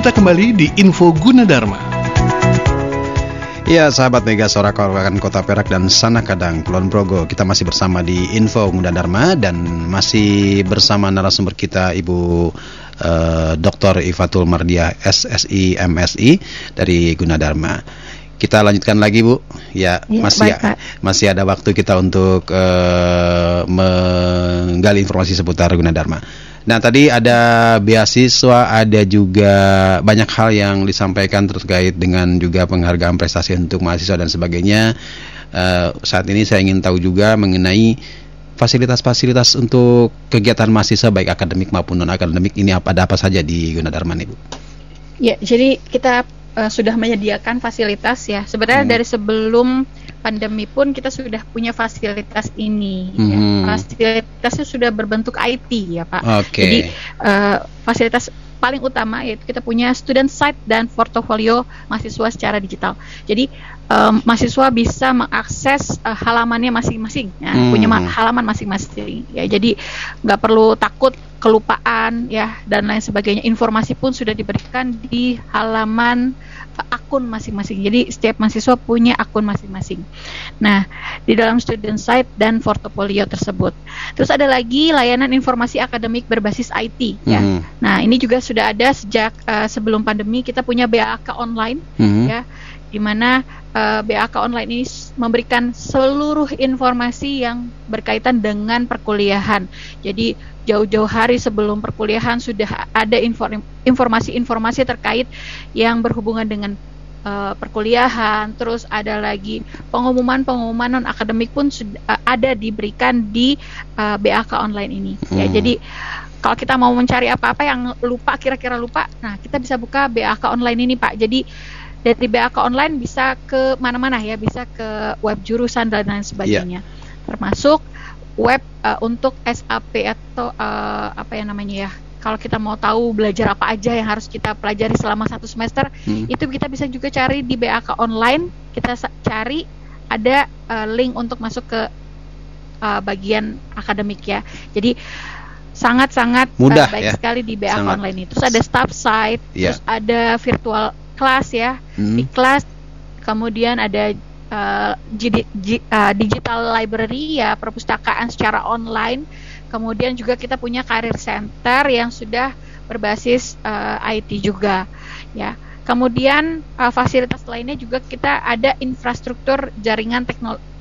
kita kembali di Info Gunadarma. Ya sahabat Mega Sora Kawakan Kota Perak dan Sana Kadang Kulon Progo Kita masih bersama di Info Gunadarma Dan masih bersama narasumber kita Ibu uh, Dr. Ifatul Mardiah SSI MSI dari Gunadarma kita lanjutkan lagi Bu. Ya, ya masih baik, masih ada waktu kita untuk uh, menggali informasi seputar Gunadarma. Nah tadi ada beasiswa, ada juga banyak hal yang disampaikan terkait dengan juga penghargaan prestasi untuk mahasiswa dan sebagainya. Uh, saat ini saya ingin tahu juga mengenai fasilitas-fasilitas untuk kegiatan mahasiswa baik akademik maupun non akademik ini apa ada apa saja di Gunadarma nih Bu? Ya, jadi kita uh, sudah menyediakan fasilitas ya. Sebenarnya hmm. dari sebelum pandemi pun kita sudah punya fasilitas ini. Hmm. Ya. Fasilitasnya sudah berbentuk IT ya Pak. Okay. Jadi uh, fasilitas paling utama yaitu kita punya student site dan portofolio mahasiswa secara digital. Jadi um, mahasiswa bisa mengakses uh, halamannya masing-masing, ya, hmm. punya halaman masing-masing. Ya, jadi nggak perlu takut kelupaan ya dan lain sebagainya. Informasi pun sudah diberikan di halaman akun masing-masing. Jadi setiap mahasiswa punya akun masing-masing. Nah, di dalam student site dan portofolio tersebut. Terus ada lagi layanan informasi akademik berbasis IT ya. Mm -hmm. Nah, ini juga sudah ada sejak uh, sebelum pandemi kita punya BAK online mm -hmm. ya di mana uh, eh, BAK online ini memberikan seluruh informasi yang berkaitan dengan perkuliahan. Jadi jauh-jauh hari sebelum perkuliahan sudah ada informasi-informasi terkait yang berhubungan dengan uh, perkuliahan. Terus ada lagi pengumuman-pengumuman non akademik pun sudah uh, ada diberikan di uh, BAK online ini. Ya, hmm. Ya, jadi kalau kita mau mencari apa-apa yang lupa kira-kira lupa, nah kita bisa buka BAK online ini Pak. Jadi dari BAK online bisa ke mana-mana ya, bisa ke web jurusan dan lain sebagainya. Yeah. Termasuk web uh, untuk SAP atau uh, apa yang namanya ya kalau kita mau tahu belajar apa aja yang harus kita pelajari selama satu semester hmm. itu kita bisa juga cari di BAK online kita cari ada uh, link untuk masuk ke uh, bagian akademik ya jadi sangat-sangat mudah uh, baik ya. sekali di BAK sangat. online itu terus ada staff site yeah. terus ada virtual class ya hmm. di kelas kemudian ada uh, digital library ya perpustakaan secara online Kemudian juga kita punya karir center yang sudah berbasis uh, eh, IT juga, ya. Kemudian uh, fasilitas lainnya juga kita ada infrastruktur jaringan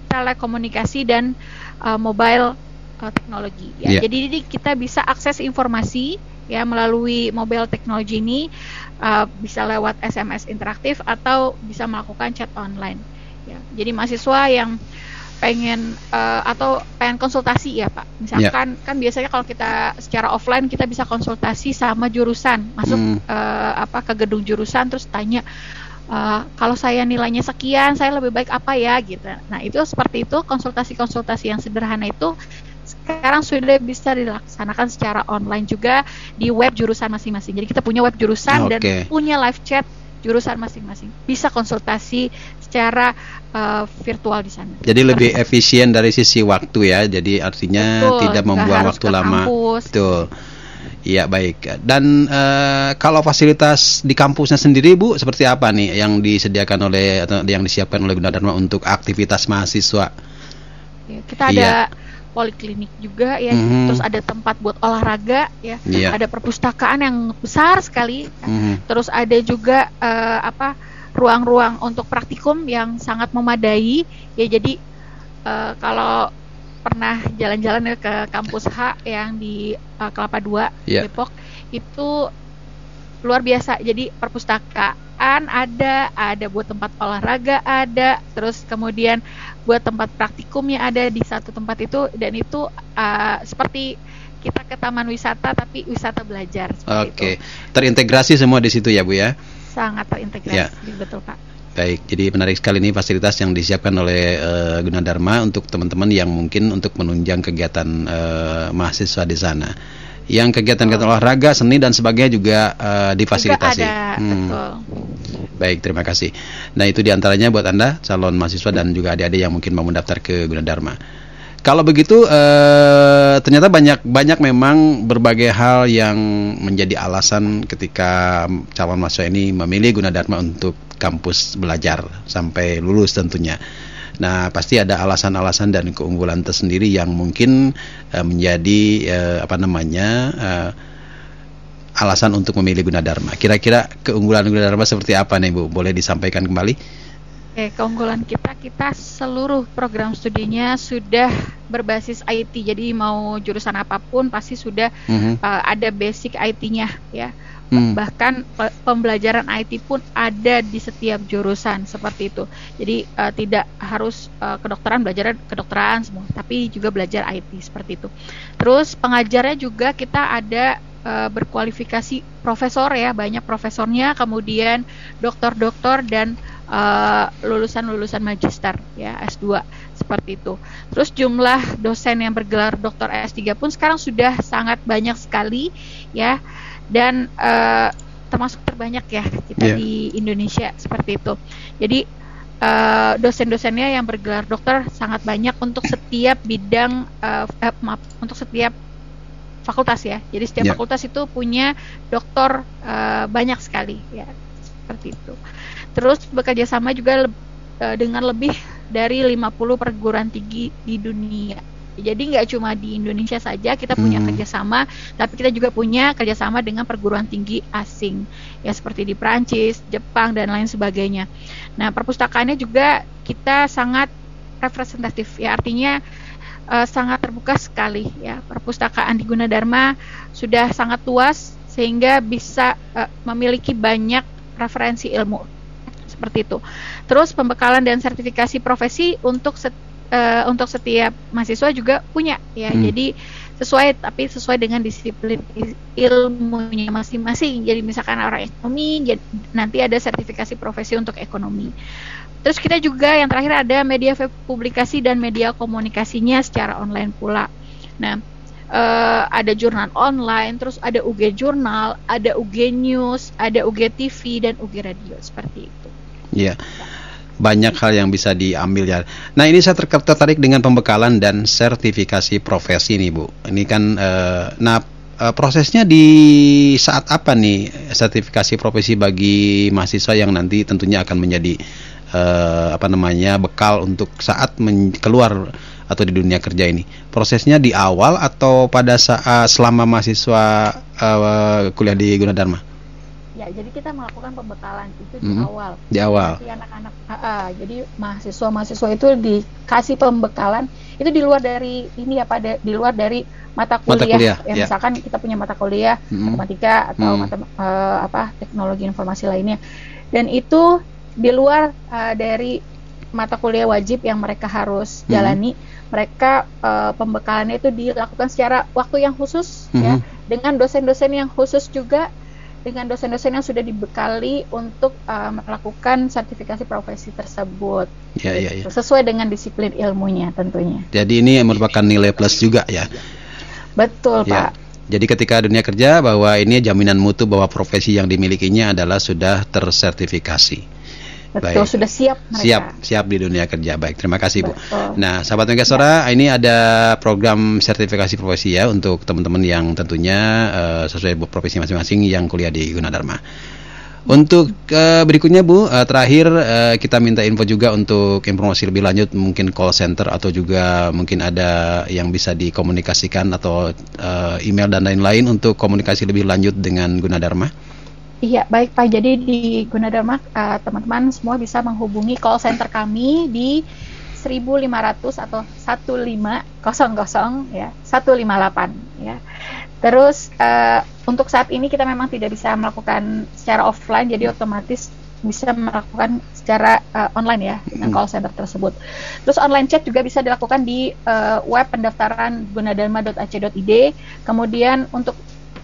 telekomunikasi dan uh, mobile uh, teknologi. Ya. Yeah. Jadi kita bisa akses informasi ya melalui mobile teknologi ini uh, bisa lewat SMS interaktif atau bisa melakukan chat online. Ya. Jadi mahasiswa yang pengen uh, atau pengen konsultasi ya Pak. Misalkan yeah. kan biasanya kalau kita secara offline kita bisa konsultasi sama jurusan, masuk mm. uh, apa ke gedung jurusan terus tanya uh, kalau saya nilainya sekian, saya lebih baik apa ya gitu. Nah, itu seperti itu konsultasi-konsultasi yang sederhana itu sekarang sudah bisa dilaksanakan secara online juga di web jurusan masing-masing. Jadi kita punya web jurusan okay. dan punya live chat jurusan masing-masing. Bisa konsultasi secara uh, virtual di sana. Jadi lebih efisien dari sisi waktu ya. Jadi artinya Betul, tidak membuang waktu lama. Kampus. Betul. Iya baik. Dan uh, kalau fasilitas di kampusnya sendiri Bu seperti apa nih yang disediakan oleh atau yang disiapkan oleh Gunadarma untuk aktivitas mahasiswa? Ya, kita ada iya. Poliklinik juga ya, mm-hmm. terus ada tempat buat olahraga ya, yeah. ada perpustakaan yang besar sekali, mm-hmm. terus ada juga uh, apa ruang-ruang untuk praktikum yang sangat memadai ya jadi uh, kalau pernah jalan-jalan ya ke kampus H yang di uh, Kelapa Dua yeah. Depok itu luar biasa jadi perpustakaan ada ada buat tempat olahraga ada terus kemudian buat tempat praktikumnya ada di satu tempat itu dan itu uh, seperti kita ke taman wisata tapi wisata belajar Oke okay. terintegrasi semua di situ ya Bu ya sangat terintegrasi ya. betul Pak. Baik, jadi menarik sekali ini fasilitas yang disiapkan oleh uh, Gunadarma untuk teman-teman yang mungkin untuk menunjang kegiatan uh, mahasiswa di sana. Yang kegiatan-kegiatan oh. olahraga, seni dan sebagainya juga uh, difasilitasi. Juga ada, hmm. betul. Baik, terima kasih. Nah itu di antaranya buat anda calon mahasiswa dan juga adik-adik yang mungkin mau mendaftar ke Gunadarma. Kalau begitu uh, ternyata banyak banyak memang berbagai hal yang menjadi alasan ketika calon mahasiswa ini memilih Gunadarma untuk kampus belajar sampai lulus tentunya. Nah, pasti ada alasan-alasan dan keunggulan tersendiri yang mungkin uh, menjadi uh, apa namanya uh, alasan untuk memilih Gunadarma. Kira-kira keunggulan Gunadarma seperti apa nih Bu? Boleh disampaikan kembali? Oke, keunggulan kita kita seluruh program studinya sudah berbasis IT. Jadi mau jurusan apa pun pasti sudah mm-hmm. uh, ada basic IT-nya ya. Mm. Bahkan pe- pembelajaran IT pun ada di setiap jurusan seperti itu. Jadi uh, tidak harus uh, kedokteran belajar kedokteran semua, tapi juga belajar IT seperti itu. Terus pengajarnya juga kita ada uh, berkualifikasi profesor ya, banyak profesornya, kemudian dokter-dokter dan Eh, lulusan-lulusan uh, magister ya S2 seperti itu. Terus jumlah dosen yang bergelar doktor S3 pun sekarang sudah sangat banyak sekali ya dan uh, termasuk terbanyak ya kita yeah. di Indonesia seperti itu. Jadi uh, dosen-dosennya yang bergelar dokter sangat banyak untuk setiap bidang uh, eh, maaf untuk setiap fakultas ya. Jadi setiap yeah. fakultas itu punya dokter uh, banyak sekali ya seperti itu. Terus bekerja sama juga le uh, dengan lebih dari 50 perguruan tinggi di dunia. Jadi nggak cuma di Indonesia saja kita punya hmm. kerjasama, tapi kita juga punya kerjasama dengan perguruan tinggi asing, ya seperti di Prancis, Jepang dan lain sebagainya. Nah perpustakaannya juga kita sangat representatif, ya artinya uh, sangat terbuka sekali, ya perpustakaan di Gunadarma sudah sangat luas sehingga bisa uh, memiliki banyak referensi ilmu seperti itu. Terus pembekalan dan sertifikasi profesi untuk uh, untuk setiap mahasiswa juga punya ya. Hmm. Jadi sesuai tapi sesuai dengan disiplin ilmunya masing-masing. Jadi misalkan orang ekonomi jadi nanti ada sertifikasi profesi untuk ekonomi. Terus kita juga yang terakhir ada media publikasi dan media komunikasinya secara online pula. Nah, uh, ada jurnal online, terus ada UG Jurnal, ada UG News, ada UG TV dan UG Radio seperti itu. Iya. Banyak hal yang bisa diambil ya. Nah, ini saya tertarik dengan pembekalan dan sertifikasi profesi nih, Bu. Ini kan uh, nah uh, prosesnya di saat apa nih sertifikasi profesi bagi mahasiswa yang nanti tentunya akan menjadi uh, apa namanya bekal untuk saat keluar atau di dunia kerja ini prosesnya di awal atau pada saat selama mahasiswa uh, kuliah di Gunadarma jadi kita melakukan pembekalan itu di hmm, awal. Di awal. Jadi anak-anak, uh, uh, jadi mahasiswa-mahasiswa itu dikasih pembekalan itu di luar dari ini ya pada di luar dari mata kuliah. Mata kuliah ya, ya. Misalkan kita punya mata kuliah hmm. matematika atau hmm. mata, uh, apa teknologi informasi lainnya, dan itu di luar uh, dari mata kuliah wajib yang mereka harus hmm. jalani. Mereka uh, pembekalannya itu dilakukan secara waktu yang khusus ya, hmm. ya dengan dosen-dosen yang khusus juga dengan dosen-dosen yang sudah dibekali untuk uh, melakukan sertifikasi profesi tersebut. Ya, ya, ya. Sesuai dengan disiplin ilmunya tentunya. Jadi ini merupakan nilai plus juga ya. Betul, ya. Pak. Jadi ketika dunia kerja bahwa ini jaminan mutu bahwa profesi yang dimilikinya adalah sudah tersertifikasi. Betul, Baik. sudah siap mereka. Siap, siap di dunia kerja. Baik, terima kasih Bu. Nah, sahabat Megasora, ya. ini ada program sertifikasi profesi ya untuk teman-teman yang tentunya uh, sesuai profesi masing-masing yang kuliah di Gunadarma. Untuk uh, berikutnya Bu, uh, terakhir uh, kita minta info juga untuk informasi lebih lanjut mungkin call center atau juga mungkin ada yang bisa dikomunikasikan atau uh, email dan lain-lain untuk komunikasi lebih lanjut dengan Gunadarma. Iya, baik Pak. Jadi di Gunadarma uh, teman-teman semua bisa menghubungi call center kami di 1500 atau 1500 ya, 158 ya. Terus uh, untuk saat ini kita memang tidak bisa melakukan secara offline jadi otomatis bisa melakukan secara uh, online ya dengan hmm. call center tersebut. Terus online chat juga bisa dilakukan di uh, web pendaftaran gunadarma.ac.id. Kemudian untuk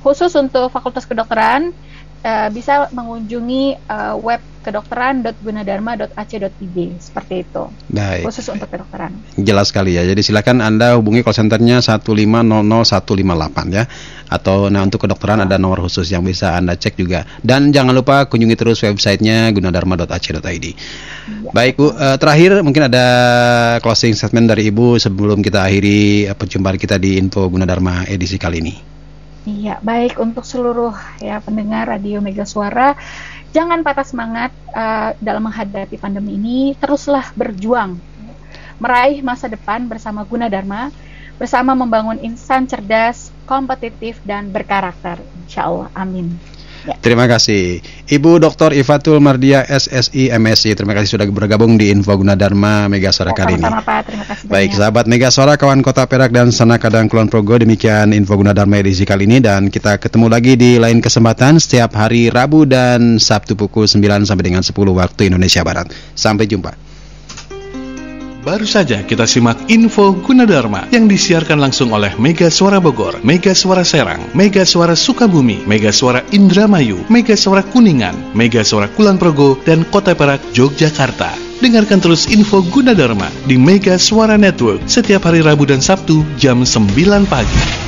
khusus untuk Fakultas Kedokteran uh, bisa mengunjungi uh, web kedokteran.gunadarma.ac.id seperti itu. Baik. Khusus untuk kedokteran. Jelas sekali ya. Jadi silakan Anda hubungi call centernya 1500158 ya. Atau nah untuk kedokteran ada nomor khusus yang bisa Anda cek juga. Dan jangan lupa kunjungi terus websitenya gunadarma.ac.id. Ya. Baik Bu, uh, terakhir mungkin ada closing statement dari Ibu sebelum kita akhiri perjumpaan kita di Info Gunadarma edisi kali ini. Iya, baik untuk seluruh ya pendengar Radio Mega Suara jangan patah semangat uh, dalam menghadapi pandemi ini, teruslah berjuang meraih masa depan bersama Guna Dharma, bersama membangun insan cerdas, kompetitif dan berkarakter. Insya Allah, amin. Ya. Terima kasih. Ibu Dr. Ifatul Mardia SSI MSI. Terima kasih sudah bergabung di Info Gunadarma Mega Suara ya, kali ini. Pak. Terima kasih Baik, banyak. sahabat Mega Suara kawan Kota Perak dan Sana Kadang Kulon Progo demikian Info Gunadarma edisi kali ini dan kita ketemu lagi di lain kesempatan setiap hari Rabu dan Sabtu pukul 9 sampai dengan 10 waktu Indonesia Barat. Sampai jumpa. Baru saja kita simak info Gunadarma yang disiarkan langsung oleh Mega Suara Bogor, Mega Suara Serang, Mega Suara Sukabumi, Mega Suara Indramayu, Mega Suara Kuningan, Mega Suara Kulon Progo, dan Kota Perak, Yogyakarta. Dengarkan terus info Gunadarma di Mega Suara Network setiap hari Rabu dan Sabtu jam 9 pagi.